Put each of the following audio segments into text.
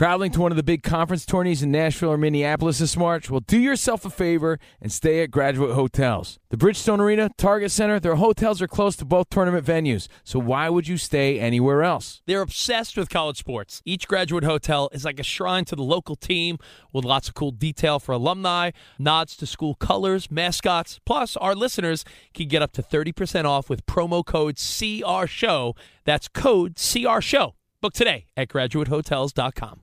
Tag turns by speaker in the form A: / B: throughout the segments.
A: Traveling to one of the big conference tourneys in Nashville or Minneapolis this March? Well, do yourself a favor and stay at Graduate Hotels. The Bridgestone Arena, Target Center, their hotels are close to both tournament venues, so why would you stay anywhere else?
B: They're obsessed with college sports. Each graduate hotel is like a shrine to the local team with lots of cool detail for alumni, nods to school colors, mascots. Plus, our listeners can get up to 30% off with promo code CR Show. That's code CR Show. Book today at graduatehotels.com.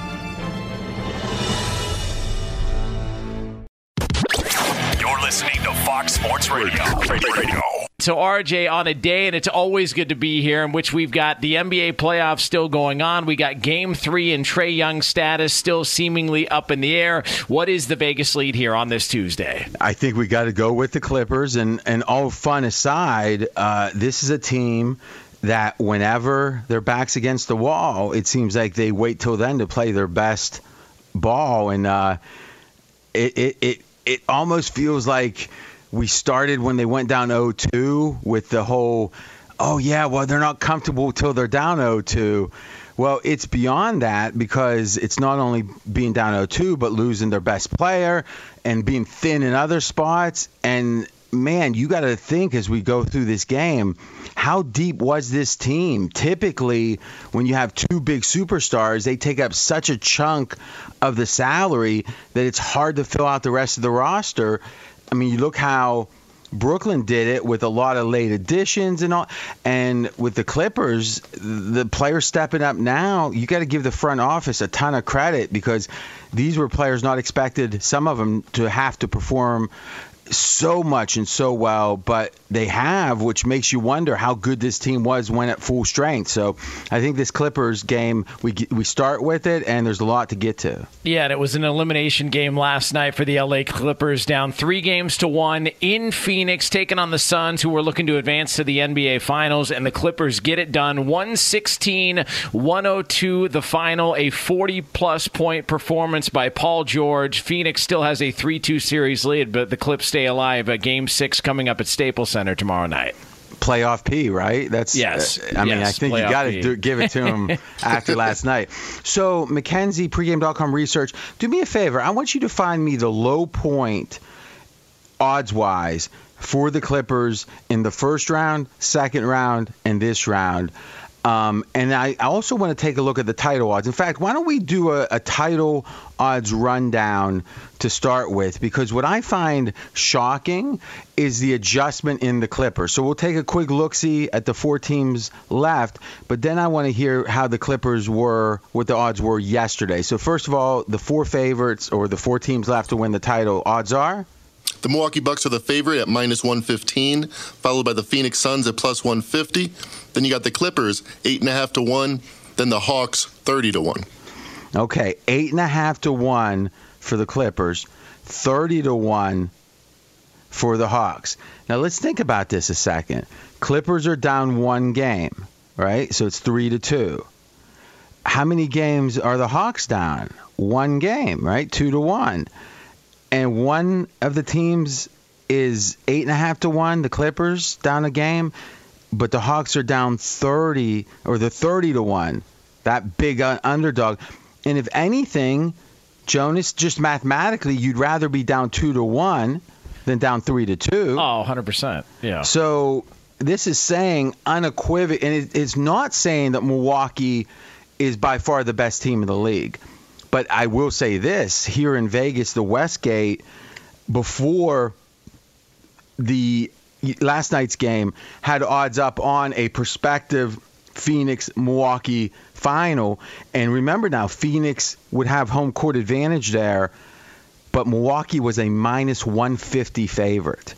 C: Fox Sports Radio. Radio.
D: So RJ on a day, and it's always good to be here, in which we've got the NBA playoffs still going on. We got Game Three and Trae Young status still seemingly up in the air. What is the Vegas lead here on this Tuesday?
E: I think we got to go with the Clippers, and and all fun aside, uh, this is a team that whenever their backs against the wall, it seems like they wait till then to play their best ball, and uh, it, it it it almost feels like we started when they went down 0-2 with the whole, oh yeah, well they're not comfortable till they're down 0-2. Well, it's beyond that because it's not only being down 0-2, but losing their best player and being thin in other spots. And man, you got to think as we go through this game, how deep was this team? Typically, when you have two big superstars, they take up such a chunk of the salary that it's hard to fill out the rest of the roster. I mean, you look how Brooklyn did it with a lot of late additions and all. And with the Clippers, the players stepping up now, you got to give the front office a ton of credit because these were players not expected, some of them, to have to perform so much and so well, but they have, which makes you wonder how good this team was when at full strength. So I think this Clippers game, we we start with it, and there's a lot to get to.
D: Yeah, and it was an elimination game last night for the LA Clippers, down three games to one in Phoenix, taking on the Suns, who were looking to advance to the NBA Finals, and the Clippers get it done 116 102, the final, a 40 plus point performance by Paul George. Phoenix still has a 3 2 series lead, but the Clips stay alive. A game six coming up at Staples Center tomorrow night.
E: Playoff P, right? That's
D: yes.
E: Uh, I mean,
D: yes,
E: I think you got to give it to him after last night. So, McKenzie, pregame.com research. Do me a favor. I want you to find me the low point, odds wise, for the Clippers in the first round, second round, and this round. Um, and I also want to take a look at the title odds. In fact, why don't we do a, a, title odds rundown to start with? Because what I find shocking is the adjustment in the Clippers. So we'll take a quick look see at the four teams left, but then I want to hear how the Clippers were, what the odds were yesterday. So, first of all, the four favorites or the four teams left to win the title odds are?
F: The Milwaukee Bucks are the favorite at minus 115, followed by the Phoenix Suns at plus 150. Then you got the Clippers, 8.5 to 1. Then the Hawks, 30 to 1.
E: Okay, 8.5 to 1 for the Clippers, 30 to 1 for the Hawks. Now let's think about this a second. Clippers are down one game, right? So it's 3 to 2. How many games are the Hawks down? One game, right? 2 to 1 and one of the teams is eight and a half to one. The Clippers down a game, but the Hawks are down thirty or the thirty to one. That big underdog. And if anything, Jonas, just mathematically, you'd rather be down two to one than down three to two.
D: Oh, 100%. Yeah.
E: So this is saying unequivocal, and it, it's not saying that Milwaukee is by far the best team in the league. But I will say this here in Vegas, the Westgate, before the last night's game, had odds up on a prospective Phoenix Milwaukee final. And remember now, Phoenix would have home court advantage there, but Milwaukee was a minus 150 favorite.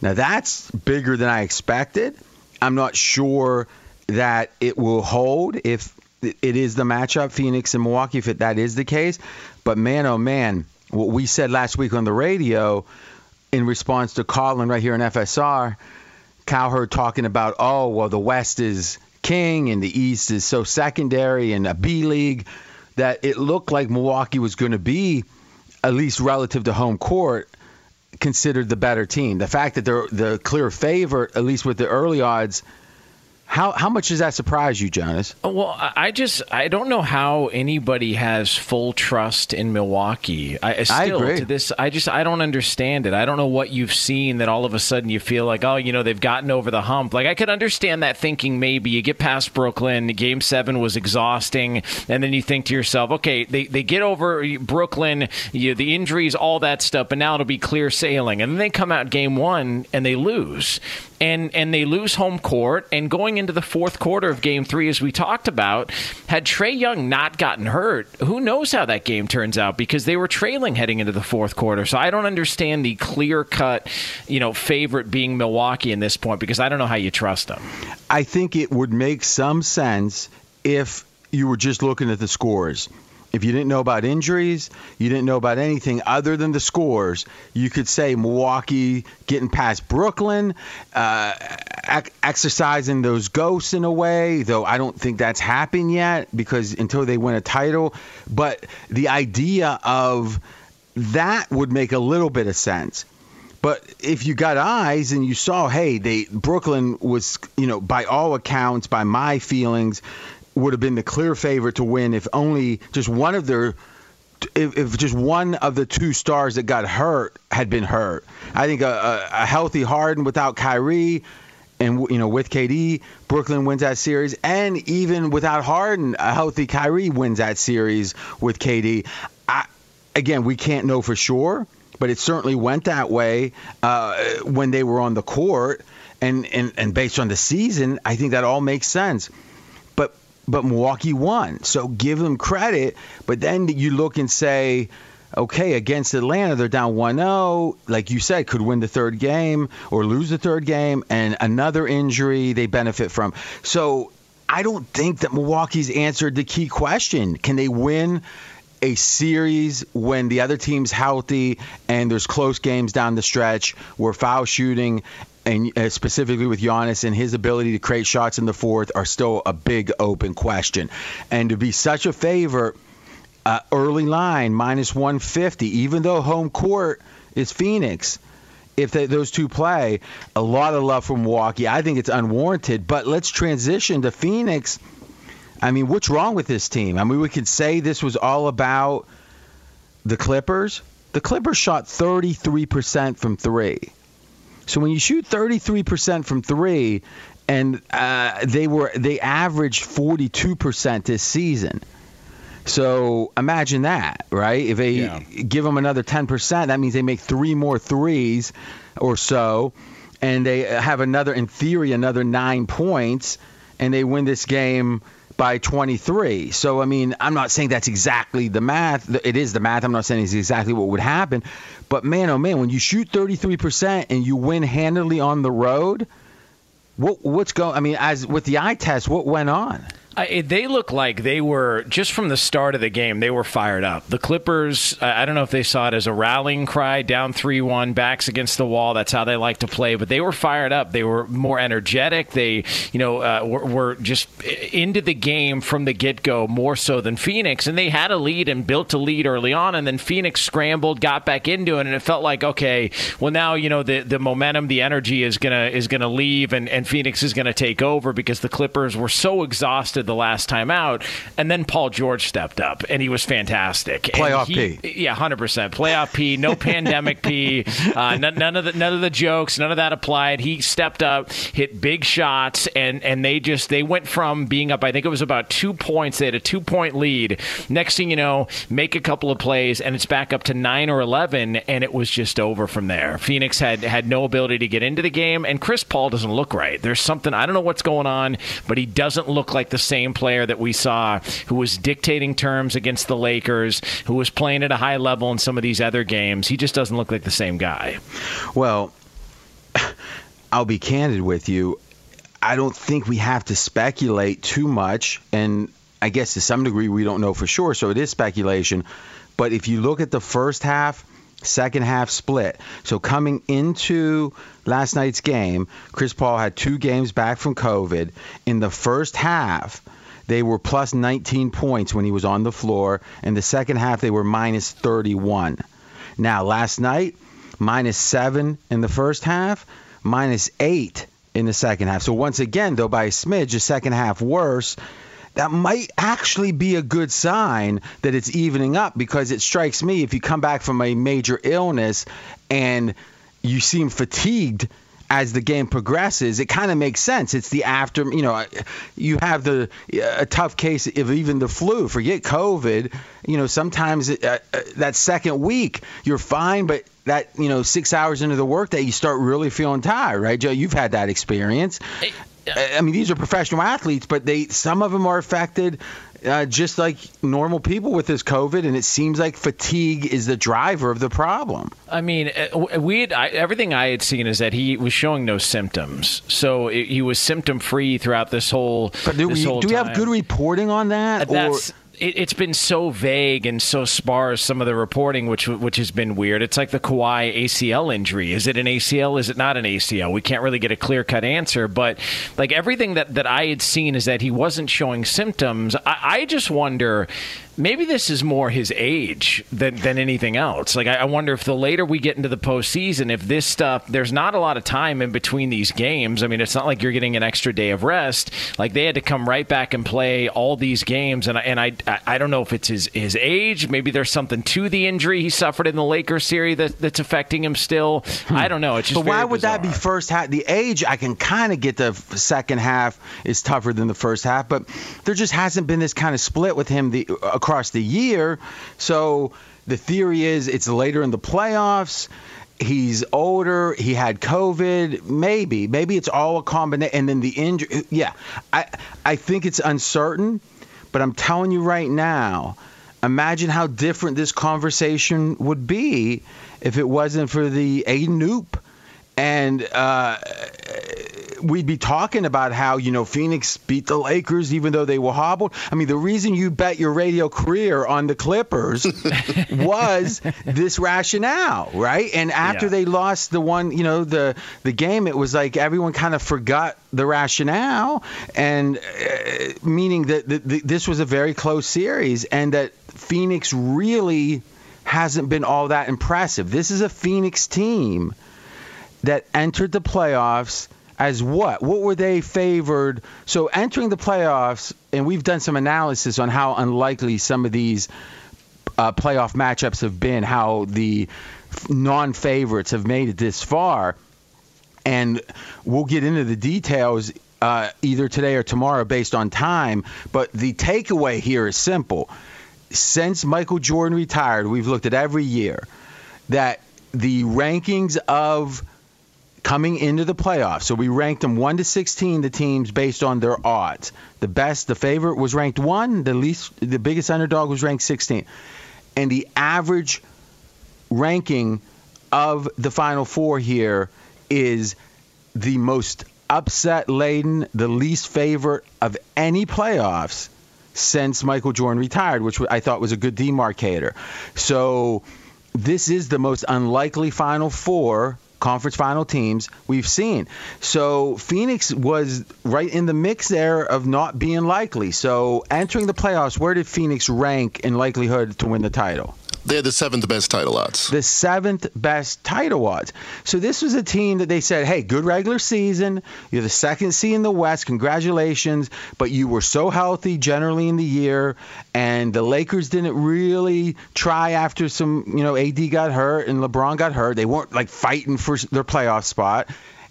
E: Now that's bigger than I expected. I'm not sure that it will hold if it is the matchup, Phoenix and Milwaukee, if it, that is the case. But man, oh man, what we said last week on the radio in response to Colin right here in FSR, Cowherd talking about, oh, well, the West is king and the East is so secondary and a B league that it looked like Milwaukee was going to be, at least relative to home court, considered the better team. The fact that they're the clear favorite, at least with the early odds, how how much does that surprise you, Jonas?
D: Uh, well, I just I don't know how anybody has full trust in Milwaukee. I uh, still
E: I agree.
D: to this I just I don't understand it. I don't know what you've seen that all of a sudden you feel like oh you know they've gotten over the hump. Like I could understand that thinking maybe you get past Brooklyn, Game Seven was exhausting, and then you think to yourself okay they they get over Brooklyn, you, the injuries, all that stuff, but now it'll be clear sailing, and then they come out Game One and they lose and and they lose home court. And going into the fourth quarter of Game Three, as we talked about, had Trae Young not gotten hurt, who knows how that game turns out because they were trailing heading into the fourth quarter. So I don't understand the clear cut, you know, favorite being Milwaukee in this point because I don't know how you trust them.
E: I think it would make some sense if you were just looking at the scores if you didn't know about injuries, you didn't know about anything other than the scores, you could say Milwaukee getting past Brooklyn, uh, ac- exercising those ghosts in a way, though I don't think that's happened yet because until they win a title. But the idea of that would make a little bit of sense. But if you got eyes and you saw, hey, they Brooklyn was, you know, by all accounts, by my feelings, would have been the clear favorite to win if only just one of their if, if just one of the two stars that got hurt had been hurt. I think a, a, a healthy Harden without Kyrie and you know with KD, Brooklyn wins that series, and even without Harden, a healthy Kyrie wins that series with KD. I, again, we can't know for sure, but it certainly went that way uh, when they were on the court, and, and and based on the season, I think that all makes sense but Milwaukee won. So give them credit. But then you look and say, okay, against Atlanta, they're down 1 0. Like you said, could win the third game or lose the third game, and another injury they benefit from. So I don't think that Milwaukee's answered the key question. Can they win? A series when the other team's healthy and there's close games down the stretch where foul shooting and uh, specifically with Giannis and his ability to create shots in the fourth are still a big open question. And to be such a favor, uh, early line minus 150, even though home court is Phoenix. If they, those two play, a lot of love from Milwaukee. I think it's unwarranted. But let's transition to Phoenix. I mean, what's wrong with this team? I mean, we could say this was all about the Clippers. The Clippers shot 33% from three. So when you shoot 33% from three, and uh, they were they averaged 42% this season. So imagine that, right? If they yeah. give them another 10%, that means they make three more threes or so, and they have another, in theory, another nine points, and they win this game by 23. So, I mean, I'm not saying that's exactly the math. It is the math. I'm not saying it's exactly what would happen. But man, oh man, when you shoot 33% and you win handily on the road, what, what's going? I mean, as with the eye test, what went on?
D: I, they look like they were just from the start of the game. They were fired up. The Clippers. I don't know if they saw it as a rallying cry, down three-one, backs against the wall. That's how they like to play. But they were fired up. They were more energetic. They, you know, uh, were, were, just into the game from the get-go more so than Phoenix. And they had a lead and built a lead early on. And then Phoenix scrambled, got back into it, and it felt like okay, well now you know the the momentum, the energy is gonna is gonna leave, and and Phoenix is gonna take over because the Clippers were so exhausted the last time out, and then Paul George stepped up and he was fantastic.
E: Playoff
D: he,
E: P.
D: Yeah, hundred percent. Playoff P. No pandemic P. Uh, none, none of the none of the jokes. None of that applied. He stepped up, hit big shots, and and they just they went from being up. I think it was about two points. They had a two point lead. Next thing you know, make a couple of plays, and it's back up to nine or eleven, and it was just over from there. Phoenix had had no ability to get into the game, and Chris Paul doesn't look right. There's something I don't know what's going on, but he doesn't look like the same player that we saw who was dictating terms against the Lakers, who was playing at a high level in some of these other games. He just doesn't look like the same guy.
E: Well, I'll be candid with you. I don't think we have to speculate too much, and I guess to some degree we don't know for sure, so it is speculation. But if you look at the first half, second half split, so coming into last night's game, Chris Paul had two games back from COVID. In the first half, they were plus 19 points when he was on the floor. In the second half, they were minus 31. Now, last night, minus seven in the first half, minus eight in the second half. So once again, though by a smidge, the second half worse. That might actually be a good sign that it's evening up because it strikes me if you come back from a major illness and you seem fatigued as the game progresses, it kind of makes sense. It's the after, you know, you have the a tough case of even the flu. Forget COVID. You know, sometimes uh, uh, that second week you're fine, but that you know six hours into the workday you start really feeling tired, right, Joe? You've had that experience. I mean, these are professional athletes, but they some of them are affected uh, just like normal people with this COVID, and it seems like fatigue is the driver of the problem.
D: I mean, uh, we had, I, everything I had seen is that he was showing no symptoms, so it, he was symptom free throughout this whole.
E: But do,
D: this
E: we,
D: whole
E: do we have good reporting on that?
D: That's
E: or?
D: It, it's been so vague and so sparse some of the reporting, which which has been weird. It's like the Kawhi ACL injury. Is it an ACL? Is it not an ACL? We can't really get a clear cut answer. But like everything that that I had seen is that he wasn't showing symptoms. I, I just wonder. Maybe this is more his age than, than anything else. Like I, I wonder if the later we get into the postseason, if this stuff, there's not a lot of time in between these games. I mean, it's not like you're getting an extra day of rest. Like they had to come right back and play all these games, and I, and I I don't know if it's his his age. Maybe there's something to the injury he suffered in the Lakers series that, that's affecting him still. I don't know. It's just
E: Hmm. But why would that be first half? The age, I can kind of get the second half is tougher than the first half, but there just hasn't been this kind of split with him the, across the year. So the theory is it's later in the playoffs. He's older. He had COVID. Maybe, maybe it's all a combination. And then the injury. Yeah, I I think it's uncertain, but I'm telling you right now. Imagine how different this conversation would be if it wasn't for the A Noop and uh, we'd be talking about how you know Phoenix beat the Lakers even though they were hobbled. I mean, the reason you bet your radio career on the Clippers was this rationale, right? And after
D: Yeah.
E: they lost the one, you know, the the game, it was like everyone kind of forgot the rationale, and uh, meaning that th- th- this was a very close series, and that Phoenix really hasn't been all that impressive. This is a Phoenix team that entered the playoffs as what? What were they favored? So entering the playoffs, and we've done some analysis on how unlikely some of these uh, playoff matchups have been, how the non-favorites have made it this far, and we'll get into the details uh, either today or tomorrow based on time. But the takeaway here is simple: since Michael Jordan retired, we've looked at every year that the rankings of coming into the playoffs. So we ranked them 1 to 16 the teams based on their odds. The best, the favorite was ranked 1, the least the biggest underdog was ranked 16. And the average ranking of the final four here is the most upset laden, the least favorite of any playoffs since Michael Jordan retired, which I thought was a good demarcator. So this is the most unlikely final four conference final teams we've seen. So Phoenix was right in the mix there of not being likely. So entering the playoffs, where did Phoenix rank in likelihood to win the title?
F: They had the seventh best title odds.
E: The seventh best title odds. So this was a team that they said, hey, good regular season. You're the second seed in the West. Congratulations. But you were so healthy generally in the year. And the Lakers didn't really try after some, you know, AD got hurt and LeBron got hurt. They weren't like fighting for their playoff spot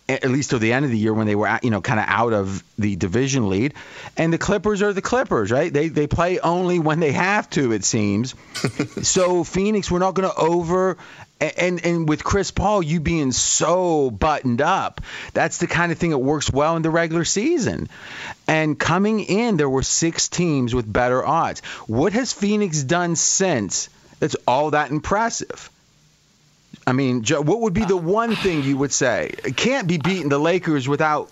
E: at least till the end of the year when they were you know kind of out of the division lead. And the clippers are the clippers right? They they play only when they have to it seems. So phoenix we're not going to over and and with Chris Paul you being so buttoned up that's the kind of thing that works well in the regular season. And coming in there were six teams with better odds. What has Phoenix done since? That's all that impressive I mean, Joe, what would be the one thing you would say? It can't be beating the Lakers without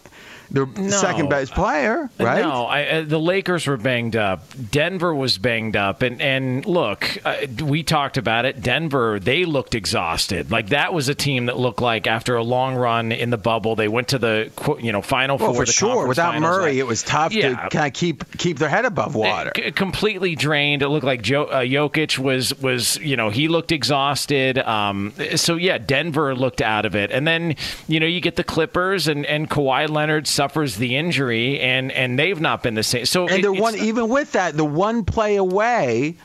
E: their
D: No.
E: second best player, right?
D: No, I, uh, the Lakers were banged up. Denver was banged up, and and look, uh, we talked about it. Denver, they looked exhausted. Like that was a team that looked like after a long run in the bubble, they went to the you know final
E: Well,
D: four.
E: for sure. Without
D: finals.
E: Murray, it was tough
D: Yeah.
E: to kind of keep keep their head above water.
D: C- completely drained. It looked like Joe, uh, Jokic was was you know he looked exhausted. Um, so yeah, Denver looked out of it, and then you know you get the Clippers, and and Kawhi Leonard suffers the injury, and and they've not been the same. So
E: and
D: it-
E: they're one even with that, the one play away.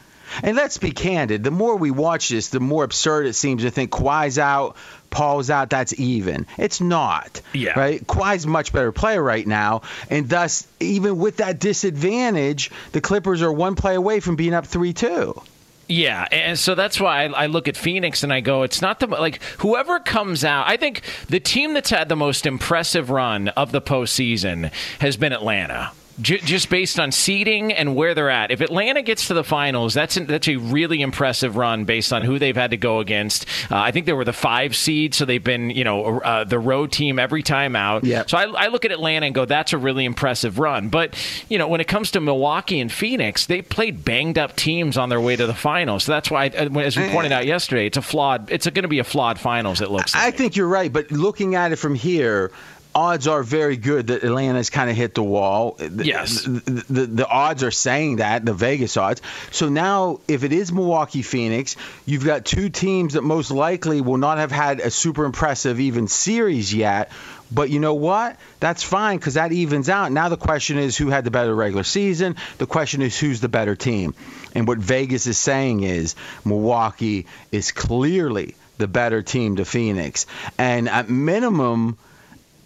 E: And let's be candid. The more we watch this, the more absurd it seems to think Kawhi's out, Paul's out. That's even. It's not.
D: Yeah.
E: Right. Kawhi's a much better player right now, and thus, even with that disadvantage, the Clippers are one play away from being up three-two.
D: Yeah, and so that's why I, I look at Phoenix and I go, it's not the like whoever comes out. I think the team that's had the most impressive run of the postseason has been Atlanta. J- just based on seeding and where they're at. If Atlanta gets to the finals, that's an, that's a really impressive run based on who they've had to go against. Uh, I think they were the five seed, so they've been you know uh, the road team every time out.
E: Yeah.
D: So I, I look at Atlanta and go, that's a really impressive run. But you know when it comes to Milwaukee and Phoenix, they played banged up teams on their way to the finals. So that's why, uh, as we pointed out yesterday, it's a flawed. It's going to be a flawed finals. It looks.
E: I think you're right, but looking at it from here, odds are very good that Atlanta's kind of hit the wall.
D: Yes.
E: The, the, the odds are saying that, the Vegas odds. So now, if it is Milwaukee Phoenix, you've got two teams that most likely will not have had a super impressive even series yet. But you know what? That's fine because that evens out. Now the question is who had the better regular season. The question is who's the better team. And what Vegas is saying is Milwaukee is clearly the better team to Phoenix. And at minimum,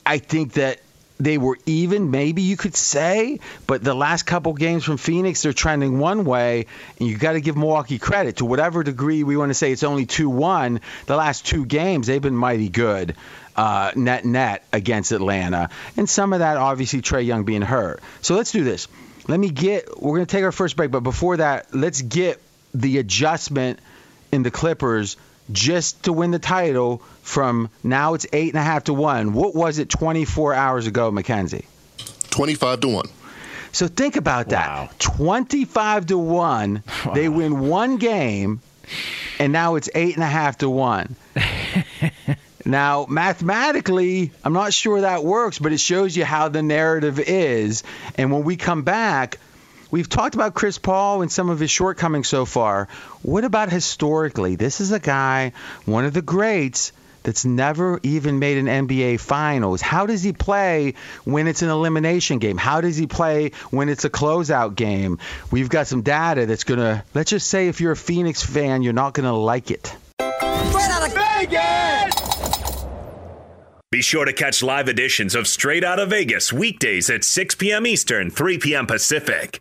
E: I think that they were even, maybe you could say, but the last couple games from Phoenix, they're trending one way, and you got to give Milwaukee credit to whatever degree we want to say it's only 2 1. The last two games, they've been mighty good uh, net net against Atlanta. And some of that, obviously, Trae Young being hurt. So let's do this. Let me get, we're going to take our first break, but before that, let's get the adjustment in the Clippers just to win the title from now it's eight and a half to one. What was it 24 hours ago, Mackenzie?
F: 25 to 1.
E: So think about that. Wow. 25 to one. They win one game, and now it's eight and a half to one. now, mathematically, I'm not sure that works, but it shows you how the narrative is. And when we come back, We've talked about Chris Paul and some of his shortcomings so far. What about historically? This is a guy, one of the greats, that's never even made an NBA Finals. How does he play when it's an elimination game? How does he play when it's a closeout game? We've got some data that's going to, let's just say if you're a Phoenix fan, you're not going to like it.
G: Straight out of Vegas!
C: Be sure to catch live editions of Straight Out of Vegas weekdays at 6 p.m. Eastern, 3 p.m. Pacific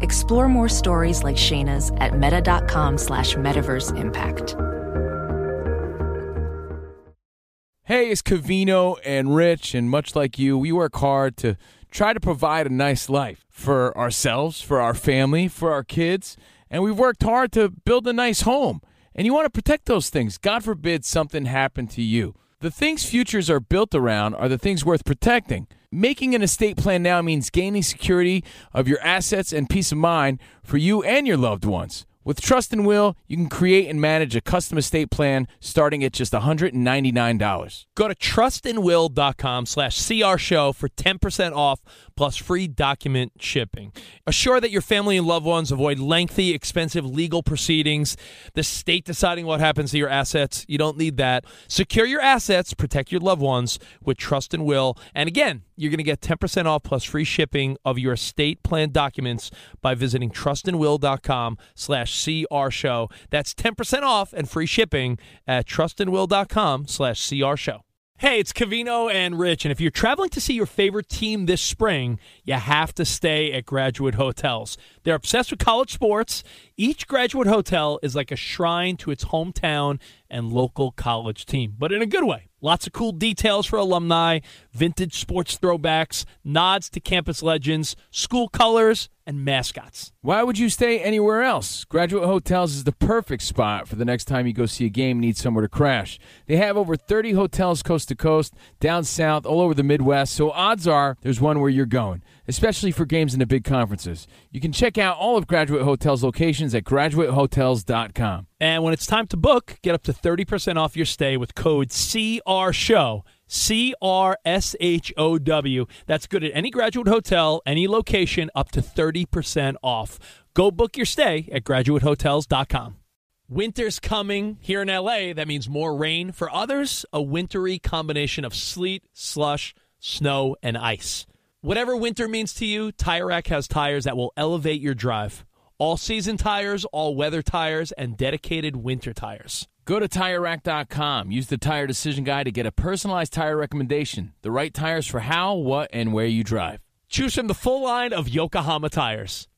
H: Explore more stories like Shayna's at meta.com slash metaverse impact.
A: Hey, it's Covino and Rich, and much like you, we work hard to try to provide a nice life for ourselves, for our family, for our kids, and we've worked hard to build a nice home. And you want to protect those things. God forbid something happened to you. The things futures are built around are the things worth protecting. Making an estate plan now means gaining security of your assets and peace of mind for you and your loved ones. With Trust and Will, you can create and manage a custom estate plan starting at just $199.
B: Go to trustandwill.com slash CR show for 10% off plus free document shipping. Assure that your family and loved ones avoid lengthy, expensive legal proceedings, the state deciding what happens to your assets. You don't need that. Secure your assets, protect your loved ones with Trust and Will. And again, you're going to get 10% off plus free shipping of your estate plan documents by visiting trustandwill.com slash CR show. That's 10% off and free shipping at trustandwill.com slash CR show. Hey, it's Covino and Rich, and if you're traveling to see your favorite team this spring, you have to stay at Graduate Hotels. They're obsessed with college sports. Each Graduate Hotel is like a shrine to its hometown and local college team, but in a good way. Lots of cool details for alumni, vintage sports throwbacks, nods to campus legends, school colors, and mascots.
A: Why would you stay anywhere else? Graduate Hotels is the perfect spot for the next time you go see a game and need somewhere to crash. They have over 30 hotels coast to coast, down south, all over the Midwest, so odds are there's one where you're going, especially for games in the big conferences. You can check out all of Graduate Hotels locations at graduatehotels.com.
B: And when it's time to book, get up to 30% off your stay with code CRSHOW. C R S H O W. That's good at any graduate hotel, any location, up to 30% off. Go book your stay at graduatehotels.com. Winter's coming here in LA. That means more rain. For others, a wintry combination of sleet, slush, snow, and ice. Whatever winter means to you, Tire Rack has tires that will elevate your drive. All season tires, all weather tires, and dedicated winter tires.
A: Go to TireRack.com. Use the Tire Decision Guide to get a personalized tire recommendation. The right tires for how, what, and where you drive.
B: Choose from the full line of Yokohama tires.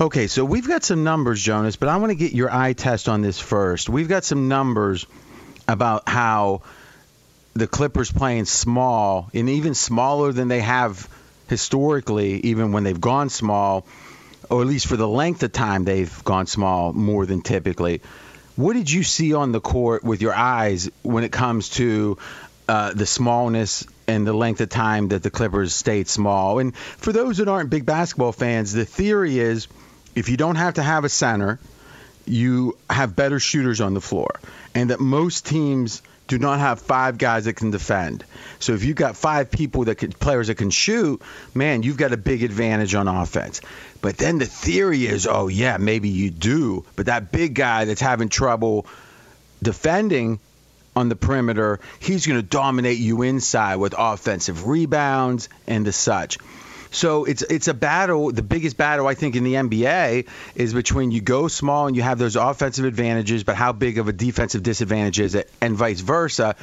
E: Okay, so we've got some numbers, Jonas, but I want to get your eye test on this first. We've got some numbers about how the Clippers playing small and even smaller than they have historically, even when they've gone small, or at least for the length of time they've gone small more than typically. What did you see on the court with your eyes when it comes to uh, the smallness and the length of time that the Clippers stayed small? And for those that aren't big basketball fans, the theory is if you don't have to have a center, you have better shooters on the floor, and that most teams do not have five guys that can defend. So if you've got five people that can, players that can shoot, man, you've got a big advantage on offense. But then the theory is, oh yeah, maybe you do, but that big guy that's having trouble defending on the perimeter, he's going to dominate you inside with offensive rebounds and the such. So it's it's a battle. The biggest battle I think in the NBA is between you go small and you have those offensive advantages, but how big of a defensive disadvantage is it, and vice versa.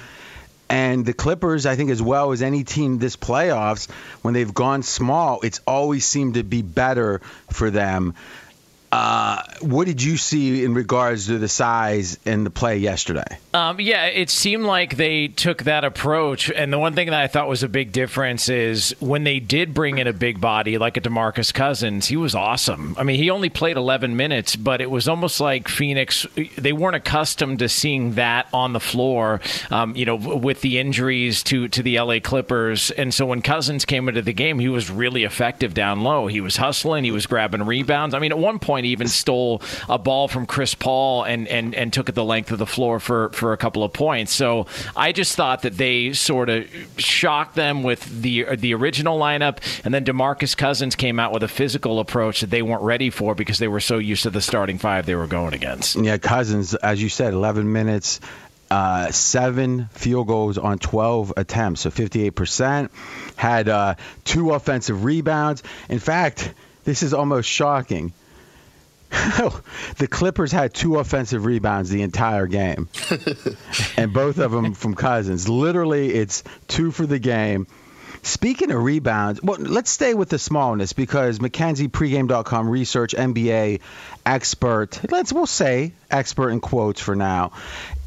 E: And the Clippers, I think, as well as any team this playoffs, when they've gone small, it's always seemed to be better for them. Uh, what did you see in regards to the size and the play yesterday?
D: Um, yeah, it seemed like they took that approach. And the one thing that I thought was a big difference is when they did bring in a big body like a Demarcus Cousins, he was awesome. I mean, he only played 11 minutes, but it was almost like Phoenix, they weren't accustomed to seeing that on the floor, um, you know, with the injuries to, to the LA Clippers. And so when Cousins came into the game, he was really effective down low. He was hustling, he was grabbing rebounds. I mean, at one point, even stole a ball from Chris Paul and, and, and took it the length of the floor for, for a couple of points. So I just thought that they sort of shocked them with the the original lineup, and then Demarcus Cousins came out with a physical approach that they weren't ready for because they were so used to the starting five they were going against.
E: Yeah, Cousins, as you said, 11 minutes. Uh, seven field goals on 12 attempts, so 58%. Had uh, two offensive rebounds. In fact, this is almost shocking. the Clippers had two offensive rebounds the entire game, and both of them from Cousins. Literally, it's two for the game. Speaking of rebounds, well, let's stay with the smallness because McKenzie pregame.com research NBA expert, let's we'll say expert in quotes for now,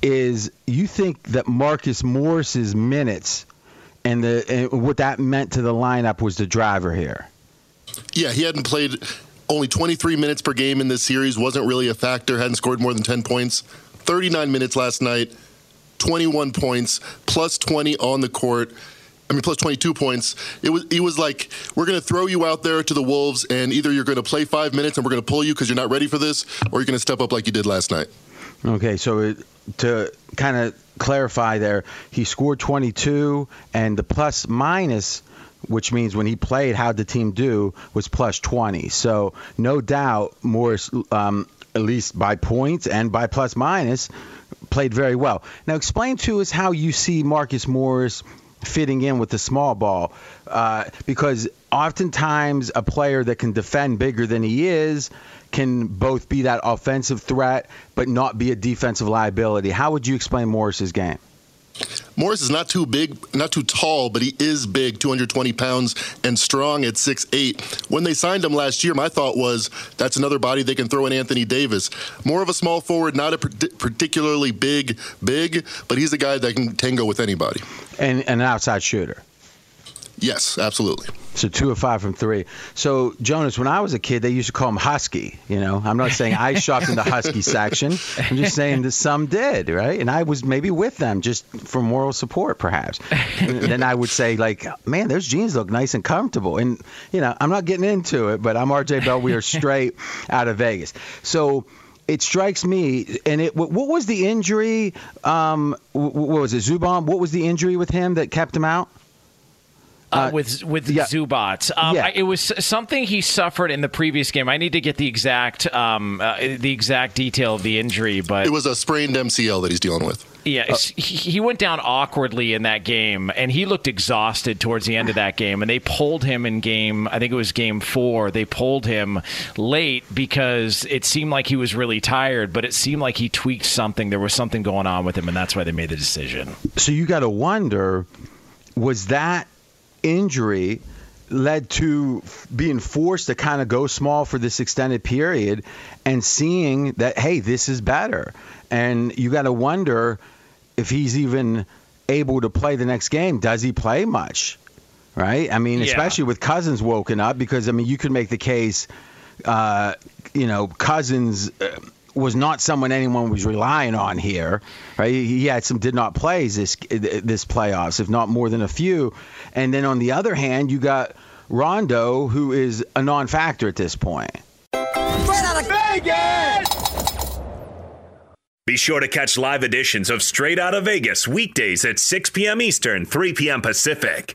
E: is you think that Marcus Morris's minutes and the and what that meant to the lineup was the driver here.
F: Yeah, he hadn't played only 23 minutes per game in this series, wasn't really a factor, hadn't scored more than 10 points. 39 minutes last night, 21 points, plus 20 on the court. I mean, plus 22 points. It was he was like, we're going to throw you out there to the Wolves, and either you're going to play five minutes and we're going to pull you because you're not ready for this, or you're going to step up like you did last night.
E: Okay, so it, to kind of clarify there, he scored 22, and the plus minus, which means when he played, how the team do, was plus 20. So no doubt Morris, um, at least by points and by plus minus, played very well. Now explain to us how you see Marcus Morris fitting in with the small ball, uh, because oftentimes a player that can defend bigger than he is can both be that offensive threat but not be a defensive liability. How would you explain Morris's game?
F: Morris is not too big, not too tall, but he is big, 220 pounds, and strong at 6'8. When they signed him last year, my thought was that's another body they can throw in Anthony Davis. More of a small forward, not a particularly big, big, but he's a guy that can tango with anybody.
E: And, and an outside shooter.
F: Yes, absolutely.
E: So two or five from three. So Jonas, when I was a kid, they used to call him Husky. You know, I'm not saying I shopped in the Husky section. I'm just saying that some did, right? And I was maybe with them just for moral support, perhaps. And then I would say, like, man, those jeans look nice and comfortable. And you know, I'm not getting into it, but I'm RJ Bell. We are straight out of Vegas. So it strikes me, and it. What was the injury? Um, what was it? Zubac. What was the injury with him that kept him out?
D: Uh, with with yeah. Zubac. Um, yeah. I, it was something he suffered in the previous game. I need to get the exact um, uh, the exact detail of the injury, but
F: it was a sprained MCL that he's dealing with.
D: Yeah, uh, he went down awkwardly in that game, and he looked exhausted towards the end of that game. And they pulled him in game, I think it was game four. They pulled him late because it seemed like he was really tired, but it seemed like he tweaked something. There was something going on with him, and that's why they made the decision.
E: So you got to wonder, was that injury led to being forced to kind of go small for this extended period and seeing that hey this is better. And you got to wonder if he's even able to play the next game. Does he play much? Right? I mean yeah. especially with cousins woken up because i mean you could make the case uh, you know cousins uh, was not someone anyone was relying on here. Right? He had some did not plays this this playoffs, if not more than a few. And then on the other hand, you got Rondo, who is a non-factor at this point.
G: Straight out of Vegas!
C: Be sure to catch live editions of Straight Out of Vegas weekdays at 6 p.m. Eastern, 3 p.m. Pacific.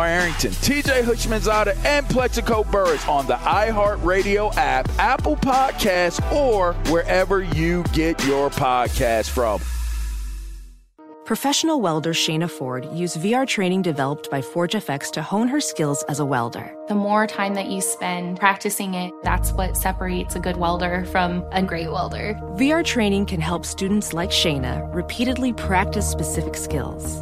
A: Arrington, TJ Houshmandzadeh, and Plaxico Burress on the iHeartRadio app, Apple Podcasts, or wherever you get your podcast from.
H: Professional welder Shayna Ford used VR training developed by ForgeFX to hone her skills as a welder.
I: The more time that you spend practicing it, that's what separates a good welder from a great welder.
H: VR training can help students like Shayna repeatedly practice specific skills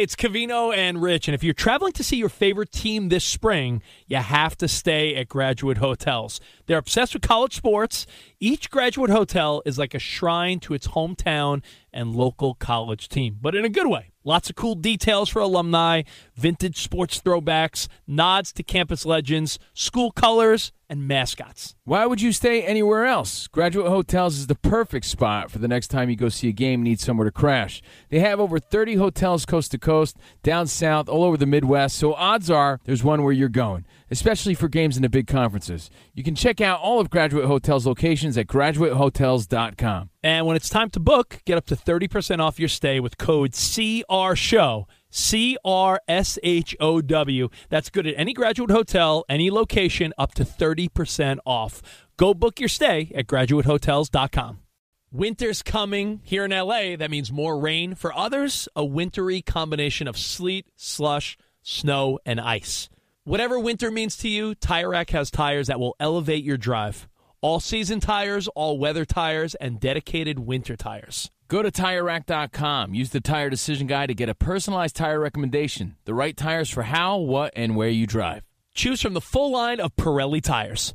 B: It's Covino and Rich, and if you're traveling to see your favorite team this spring, you have to stay at Graduate Hotels. They're obsessed with college sports. Each Graduate Hotel is like a shrine to its hometown and local college team, but in a good way. Lots of cool details for alumni, vintage sports throwbacks, nods to campus legends, school colors, and mascots.
A: Why would you stay anywhere else? Graduate Hotels is the perfect spot for the next time you go see a game and need somewhere to crash. They have over 30 hotels coast to coast Coast, down south, all over the Midwest. So odds are there's one where you're going, especially for games in the big conferences. You can check out all of Graduate Hotel's locations at graduatehotels.com.
B: And when it's time to book, get up to 30% off your stay with code CRSHOW. C R S H O W. That's good at any graduate hotel, any location, up to 30% off. Go book your stay at graduatehotels.com. Winter's coming here in LA. That means more rain. For others, a wintry combination of sleet, slush, snow, and ice. Whatever winter means to you, Tire Rack has tires that will elevate your drive. All season tires, all weather tires, and dedicated winter tires.
A: Go to TireRack.com. Use the Tire Decision Guide to get a personalized tire recommendation. The right tires for how, what, and where you drive.
B: Choose from the full line of Pirelli tires.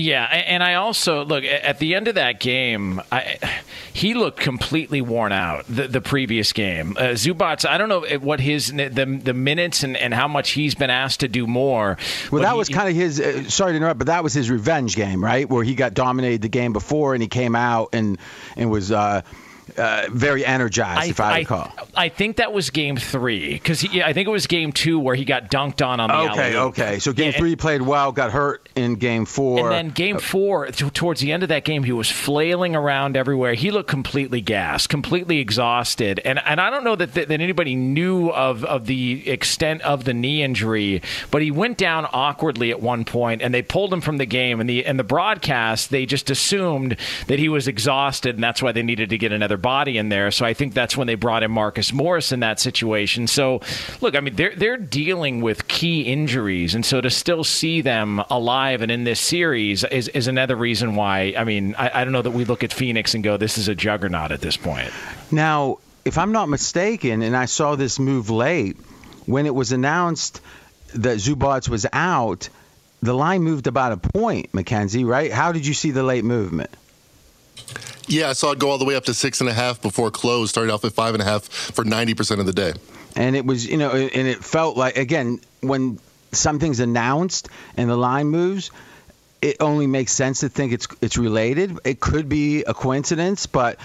D: Yeah, and I also look at the end of that game. I, he looked completely worn out. The, the previous game, uh, Zubac. I don't know what his the the minutes and, and how much he's been asked to do more.
E: Well, that he, was kind of his. Uh, sorry to interrupt, but that was his revenge game, right? Where he got dominated the game before, and he came out and and was. Uh, uh, very energized, I, if I, recall.
D: I, I, think that was game three because I think it was game two where he got dunked on on the
E: Okay,
D: alley.
E: okay. So game yeah, three played well, got hurt in game four,
D: and then game uh, four t- towards the end of that game he was flailing around everywhere. He looked completely gassed, completely exhausted, and and I don't know that, that, that anybody knew of of the extent of the knee injury, but he went down awkwardly at one point, and they pulled him from the game. And the and the broadcast they just assumed that he was exhausted, and that's why they needed to get another body in there. So I think that's when they brought in Marcus Morris in that situation. So look, I mean, they're they're dealing with key injuries, and so to still see them alive and in this series is, is another reason why. I mean, I, I don't know that we look at Phoenix and go, this is a juggernaut at this point.
E: Now, if I'm not mistaken, and I saw this move late when it was announced that Zubac was out. The line moved about a point, Mackenzie, right? How did you see the late movement?
F: Yeah, I saw it go all the way up to six and a half before close. Started off at five and a half for ninety percent of the day.
E: And it was, you know, and it felt like again when something's announced and the line moves, it only makes sense to think it's it's related. It could be a coincidence, but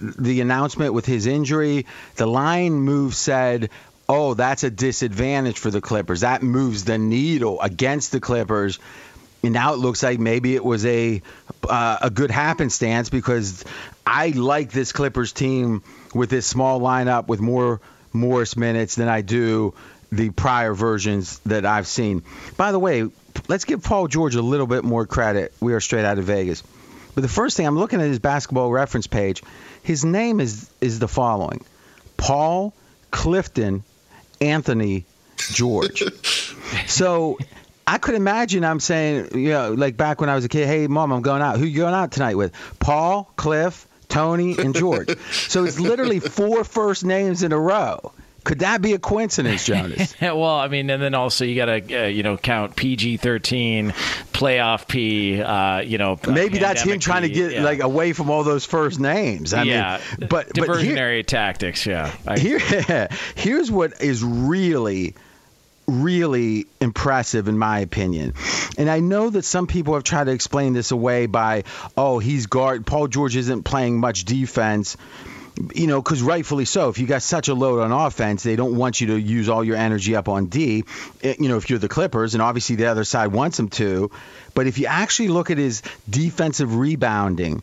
E: the announcement with his injury, the line move said, "Oh, that's a disadvantage for the Clippers. That moves the needle against the Clippers." And now it looks like maybe it was a uh, a good happenstance because I like this Clippers team with this small lineup with more Morris minutes than I do the prior versions that I've seen. By the way, let's give Paul George a little bit more credit. We are straight out of Vegas. But the first thing I'm looking at his basketball reference page, his name is is the following: Paul Clifton Anthony George. so I could imagine I'm saying, you know, like back when I was a kid, hey, mom, I'm going out. Who you going out tonight with? Paul, Cliff, Tony, and George. so it's literally four first names in a row. Could that be a coincidence, Jonas?
D: well, I mean, and then also you got to uh, you know count PG thirteen, playoff P. Uh, you know,
E: maybe that's him trying to get
D: yeah.
E: like away from all those first names. I
D: yeah,
E: mean, but
D: diversionary
E: but here,
D: tactics. Yeah.
E: I, here, here's what is really really impressive in my opinion. And I know that some people have tried to explain this away by, oh, he's guard. Paul George isn't playing much defense. You know, because rightfully so. If you got such a load on offense, they don't want you to use all your energy up on D. eh, You know, if you're the Clippers, and obviously the other side wants him to. But if you actually look at his defensive rebounding,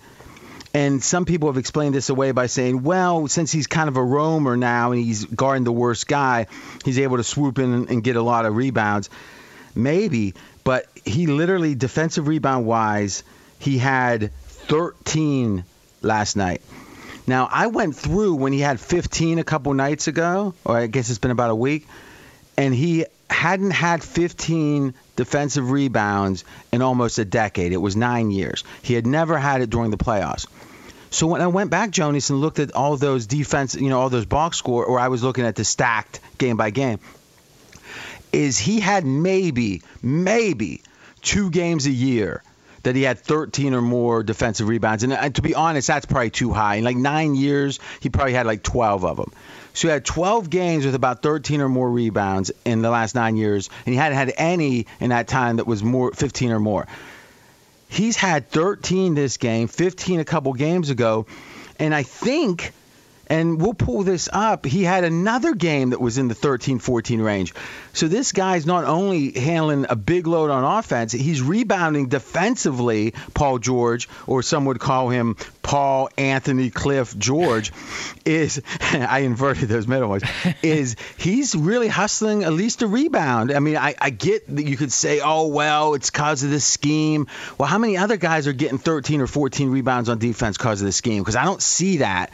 E: and some people have explained this away by saying, well, since he's kind of a roamer now and he's guarding the worst guy, he's able to swoop in and get a lot of rebounds. Maybe, but he literally, defensive rebound wise, he had 13 last night. Now, I went through when he had 15 a couple nights ago, or I guess it's been about a week, and he hadn't had 15 defensive rebounds in almost a decade. It was nine years. He had never had it during the playoffs. So when I went back, Jonas, and looked at all those defense, you know, all those box score, or I was looking at the stacked game by game, is he had maybe, maybe two games a year that he had 13 or more defensive rebounds. And, uh, to be honest, that's probably too high. In like nine years, he probably had like 12 of them. So he had 12 games with about 13 or more rebounds in the last nine years, and he hadn't had any in that time that was more 15 or more. He's had 13 this game, 15 a couple games ago, and I think and we'll pull this up. He had another game that was in the 13 14 range. So this guy's not only handling a big load on offense, he's rebounding defensively, Paul George, or some would call him Paul Anthony Cliff George, is I inverted those middle ones, is he's really hustling at least a rebound. I mean, I, I get that you could say, oh, well, it's because of the scheme. Well, how many other guys are getting 13 or 14 rebounds on defense because of the scheme? Because I don't see that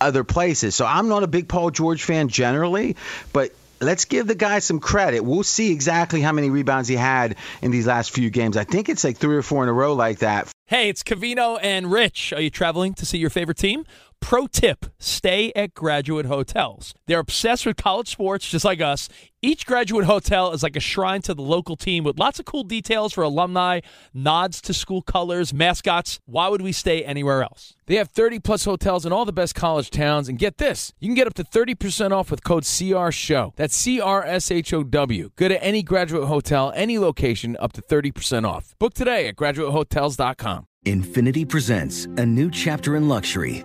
E: other places. So I'm not a big Paul George fan generally, but let's give the guy some credit. We'll see exactly how many rebounds he had in these last few games. I think it's like three or four in a row like that.
B: Hey, it's Covino and Rich. Are you traveling to see your favorite team? Pro tip stay at graduate hotels. They're obsessed with college sports just like us. Each graduate hotel is like a shrine to the local team with lots of cool details for alumni, nods to school colors, mascots. Why would we stay anywhere else?
A: They have 30 plus hotels in all the best college towns. And get this you can get up to 30% off with code CRSHOW. That's C R S H O W. Go to any graduate hotel, any location, up to 30% off. Book today at graduatehotels.com.
J: Infiniti presents a new chapter in luxury,